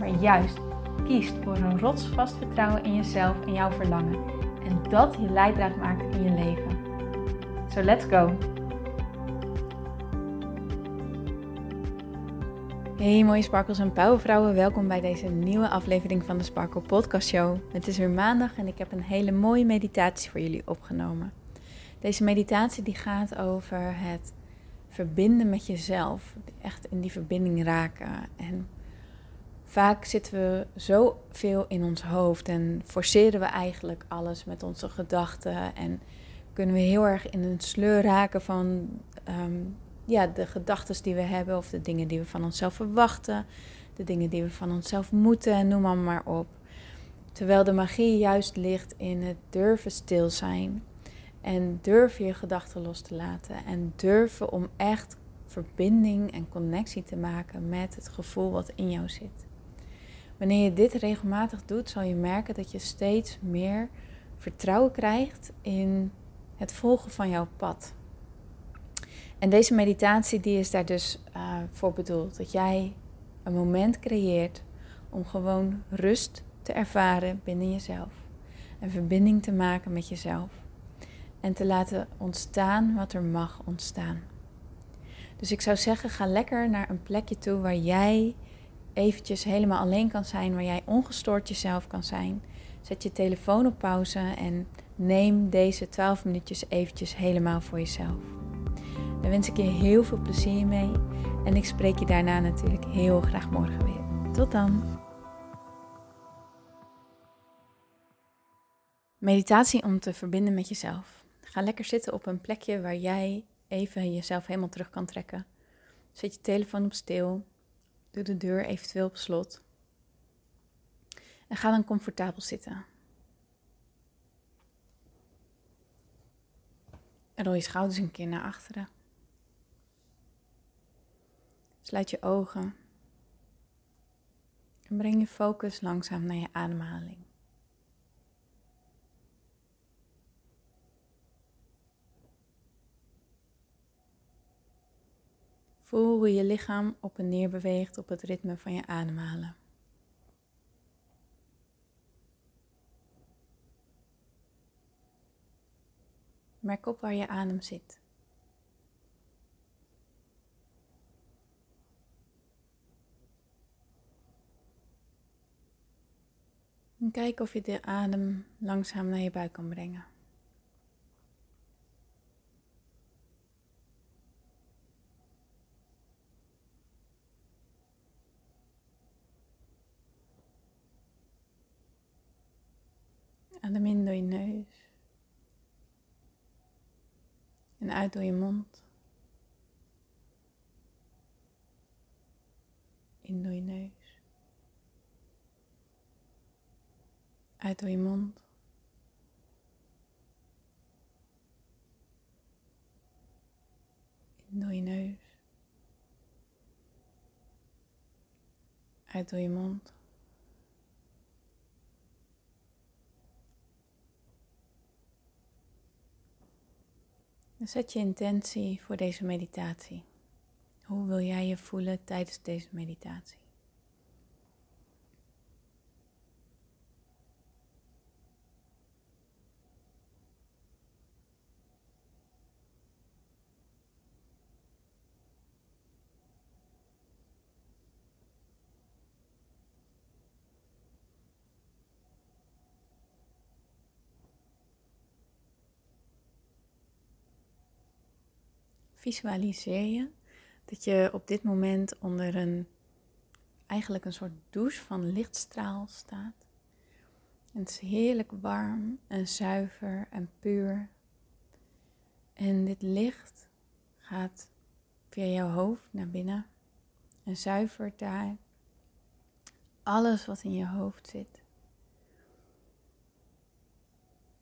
maar juist kiest voor een rotsvast vertrouwen in jezelf en jouw verlangen. En dat je leidraad maakt in je leven. So let's go! Hey mooie sparkels en powervrouwen, welkom bij deze nieuwe aflevering van de Sparkle Podcast Show. Het is weer maandag en ik heb een hele mooie meditatie voor jullie opgenomen. Deze meditatie die gaat over het verbinden met jezelf, echt in die verbinding raken en Vaak zitten we zo veel in ons hoofd en forceren we eigenlijk alles met onze gedachten. En kunnen we heel erg in een sleur raken van ehm, ja, de gedachten die we hebben of de dingen die we van onszelf verwachten. De dingen die we van onszelf moeten, noem maar, maar op. Terwijl de magie juist ligt in het durven stil zijn. En durven je gedachten los te laten. En durven om echt verbinding en connectie te maken met het gevoel wat in jou zit. Wanneer je dit regelmatig doet, zal je merken dat je steeds meer vertrouwen krijgt in het volgen van jouw pad. En deze meditatie die is daar dus uh, voor bedoeld. Dat jij een moment creëert om gewoon rust te ervaren binnen jezelf. En verbinding te maken met jezelf. En te laten ontstaan wat er mag ontstaan. Dus ik zou zeggen, ga lekker naar een plekje toe waar jij eventjes helemaal alleen kan zijn, waar jij ongestoord jezelf kan zijn. Zet je telefoon op pauze en neem deze 12 minuutjes eventjes helemaal voor jezelf. Dan wens ik je heel veel plezier mee en ik spreek je daarna natuurlijk heel graag morgen weer. Tot dan! Meditatie om te verbinden met jezelf. Ga lekker zitten op een plekje waar jij even jezelf helemaal terug kan trekken. Zet je telefoon op stil Doe de deur eventueel op slot. En ga dan comfortabel zitten. En rol je schouders een keer naar achteren. Sluit je ogen. En breng je focus langzaam naar je ademhaling. Voel hoe je lichaam op en neer beweegt op het ritme van je ademhalen. Merk op waar je adem zit. En kijk of je de adem langzaam naar je buik kan brengen. Adem in door je neus. En uit door je mond. In door je neus. Uit door je mond. In door je neus. Uit door je mond. Zet je intentie voor deze meditatie. Hoe wil jij je voelen tijdens deze meditatie? Visualiseer je dat je op dit moment onder een eigenlijk een soort douche van lichtstraal staat. En het is heerlijk warm en zuiver en puur. En dit licht gaat via jouw hoofd naar binnen en zuivert daar alles wat in je hoofd zit.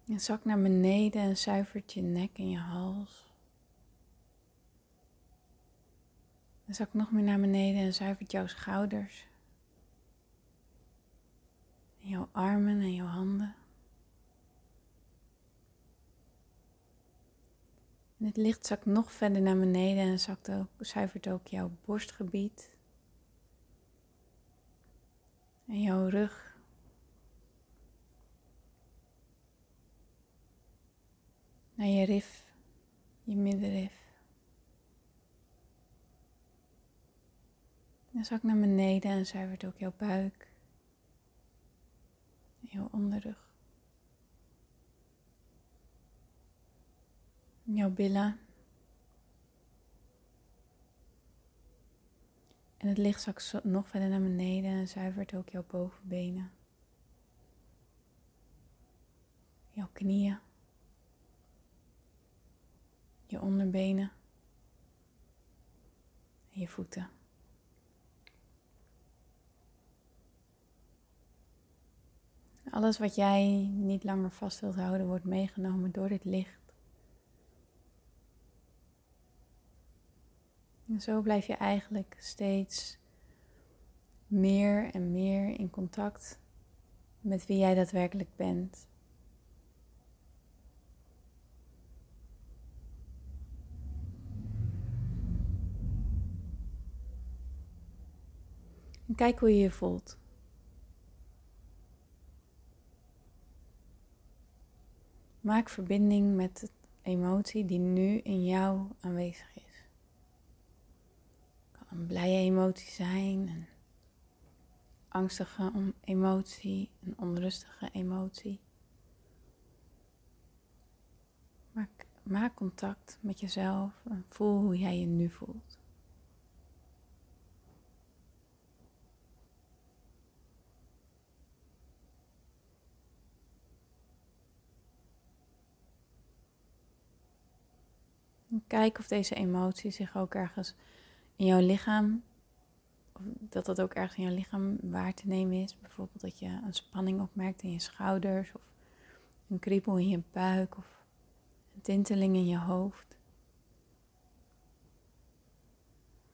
En zak naar beneden en zuivert je nek en je hals. En zak nog meer naar beneden en zuivert jouw schouders. En jouw armen en jouw handen. En het licht zakt nog verder naar beneden en zuivert ook jouw borstgebied. En jouw rug. Naar je rif, je middenrif. En zak naar beneden en zuivert ook jouw buik. En jouw onderrug. jouw billen. En het licht zakt nog verder naar beneden en zuivert ook jouw bovenbenen. Jouw knieën. Je onderbenen. En je voeten. Alles wat jij niet langer vast wilt houden, wordt meegenomen door dit licht. En zo blijf je eigenlijk steeds meer en meer in contact met wie jij daadwerkelijk bent. En kijk hoe je je voelt. Maak verbinding met de emotie die nu in jou aanwezig is een blije emotie zijn, een angstige emotie, een onrustige emotie. Maak, maak contact met jezelf en voel hoe jij je nu voelt. Kijk of deze emotie zich ook ergens in jouw lichaam, of dat dat ook ergens in jouw lichaam waar te nemen is. Bijvoorbeeld dat je een spanning opmerkt in je schouders, of een kriebel in je buik, of een tinteling in je hoofd.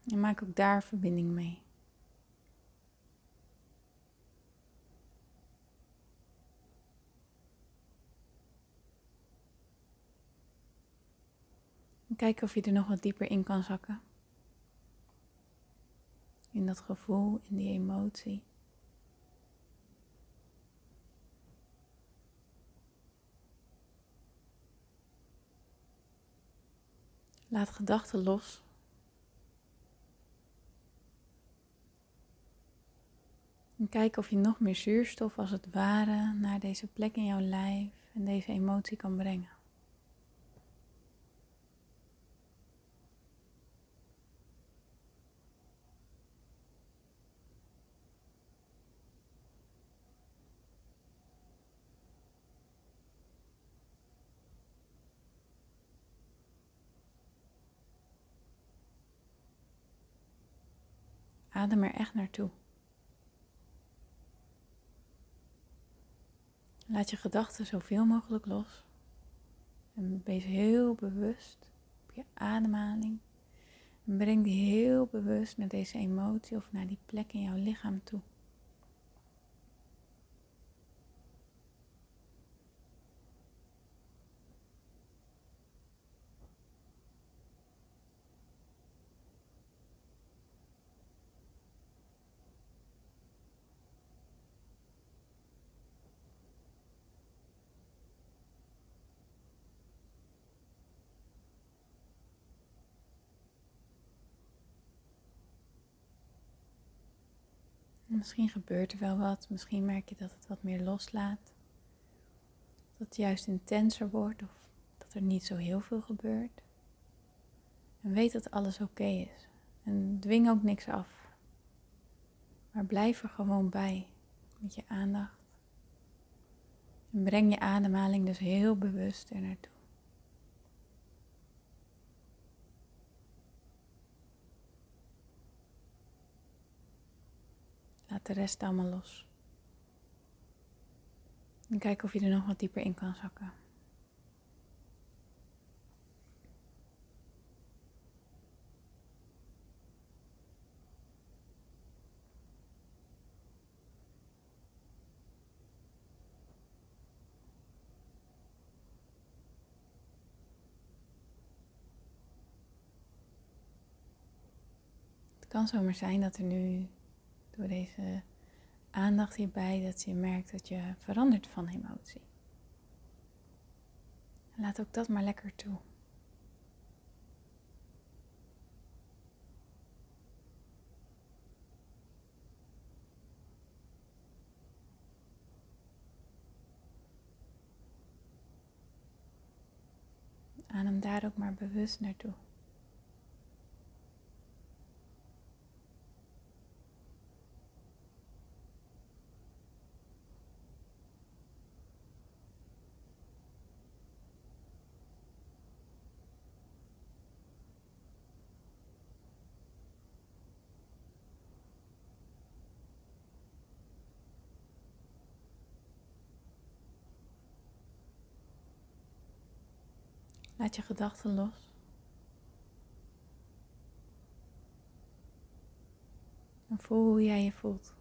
En maak ook daar verbinding mee. En kijk of je er nog wat dieper in kan zakken in dat gevoel, in die emotie. Laat gedachten los. En kijk of je nog meer zuurstof als het ware naar deze plek in jouw lijf en deze emotie kan brengen. Adem er echt naartoe. Laat je gedachten zoveel mogelijk los. En wees heel bewust op je ademhaling. En breng die heel bewust naar deze emotie of naar die plek in jouw lichaam toe. Misschien gebeurt er wel wat, misschien merk je dat het wat meer loslaat. Dat het juist intenser wordt of dat er niet zo heel veel gebeurt. En weet dat alles oké is. En dwing ook niks af. Maar blijf er gewoon bij met je aandacht. En breng je ademhaling dus heel bewust er naartoe. De rest allemaal los. En kijk of je er nog wat dieper in kan zakken. Het kan zomaar zijn dat er nu door deze aandacht hierbij dat je merkt dat je verandert van emotie. laat ook dat maar lekker toe. Adem daar ook maar bewust naartoe. Laat je gedachten los. En voel hoe jij je voelt.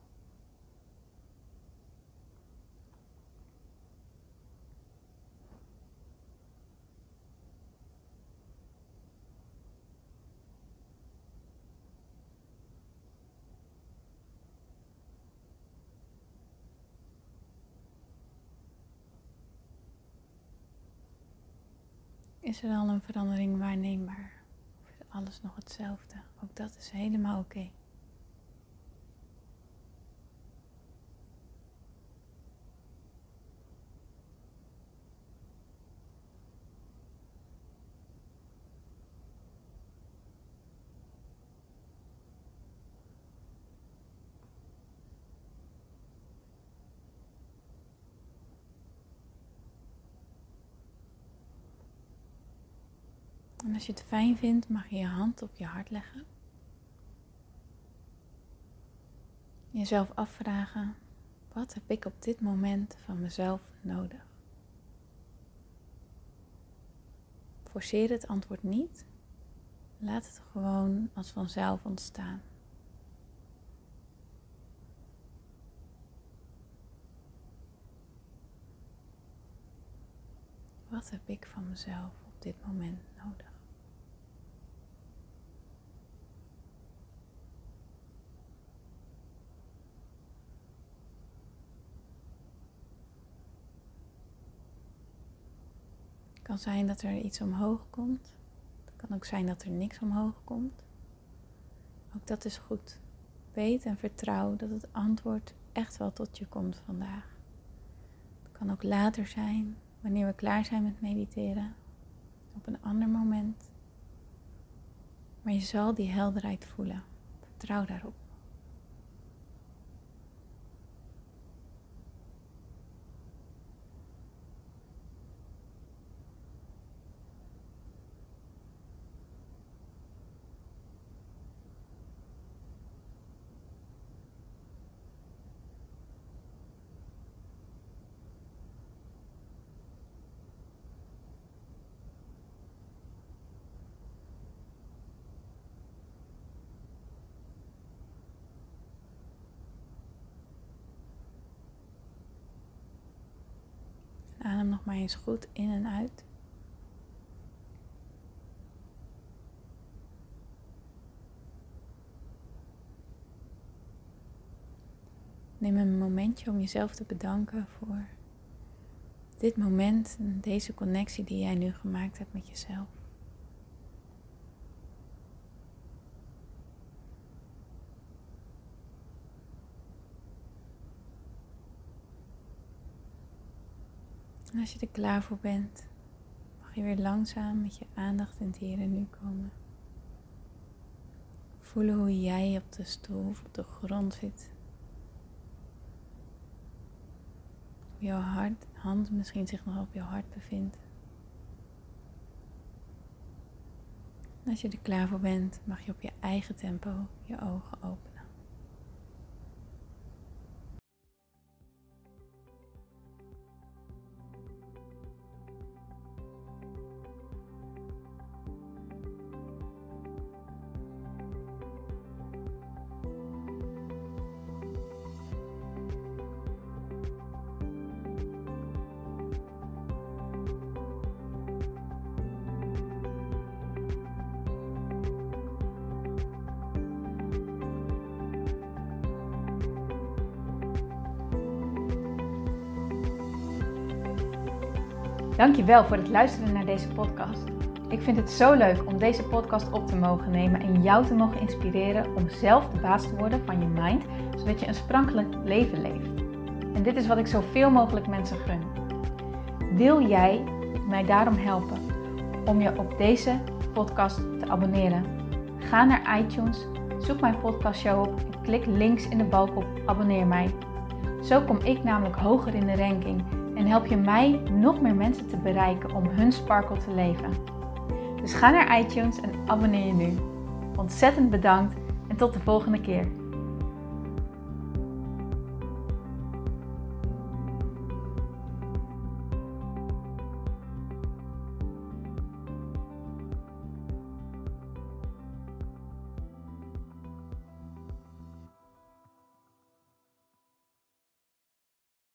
Is er al een verandering waarneembaar? Of is alles nog hetzelfde? Ook dat is helemaal oké. Als je het fijn vindt, mag je je hand op je hart leggen. Jezelf afvragen, wat heb ik op dit moment van mezelf nodig? Forceer het antwoord niet. Laat het gewoon als vanzelf ontstaan. Wat heb ik van mezelf op dit moment nodig? Het kan zijn dat er iets omhoog komt. Het kan ook zijn dat er niks omhoog komt. Ook dat is goed. Weet en vertrouw dat het antwoord echt wel tot je komt vandaag. Het kan ook later zijn, wanneer we klaar zijn met mediteren, op een ander moment. Maar je zal die helderheid voelen. Vertrouw daarop. Adem nog maar eens goed in en uit. Neem een momentje om jezelf te bedanken voor dit moment en deze connectie die jij nu gemaakt hebt met jezelf. En als je er klaar voor bent, mag je weer langzaam met je aandacht in het hier en nu komen. Voelen hoe jij op de stoel of op de grond zit. Hoe jouw hart, hand misschien zich nog op jouw hart bevindt. En als je er klaar voor bent, mag je op je eigen tempo je ogen openen. Dankjewel voor het luisteren naar deze podcast. Ik vind het zo leuk om deze podcast op te mogen nemen en jou te mogen inspireren om zelf de baas te worden van je mind, zodat je een sprankelijk leven leeft. En dit is wat ik zoveel mogelijk mensen gun. Wil jij mij daarom helpen om je op deze podcast te abonneren? Ga naar iTunes, zoek mijn podcastshow op en klik links in de balk op abonneer mij. Zo kom ik namelijk hoger in de ranking en help je mij nog meer mensen te bereiken om hun sparkle te leven. Dus ga naar iTunes en abonneer je nu. Ontzettend bedankt en tot de volgende keer.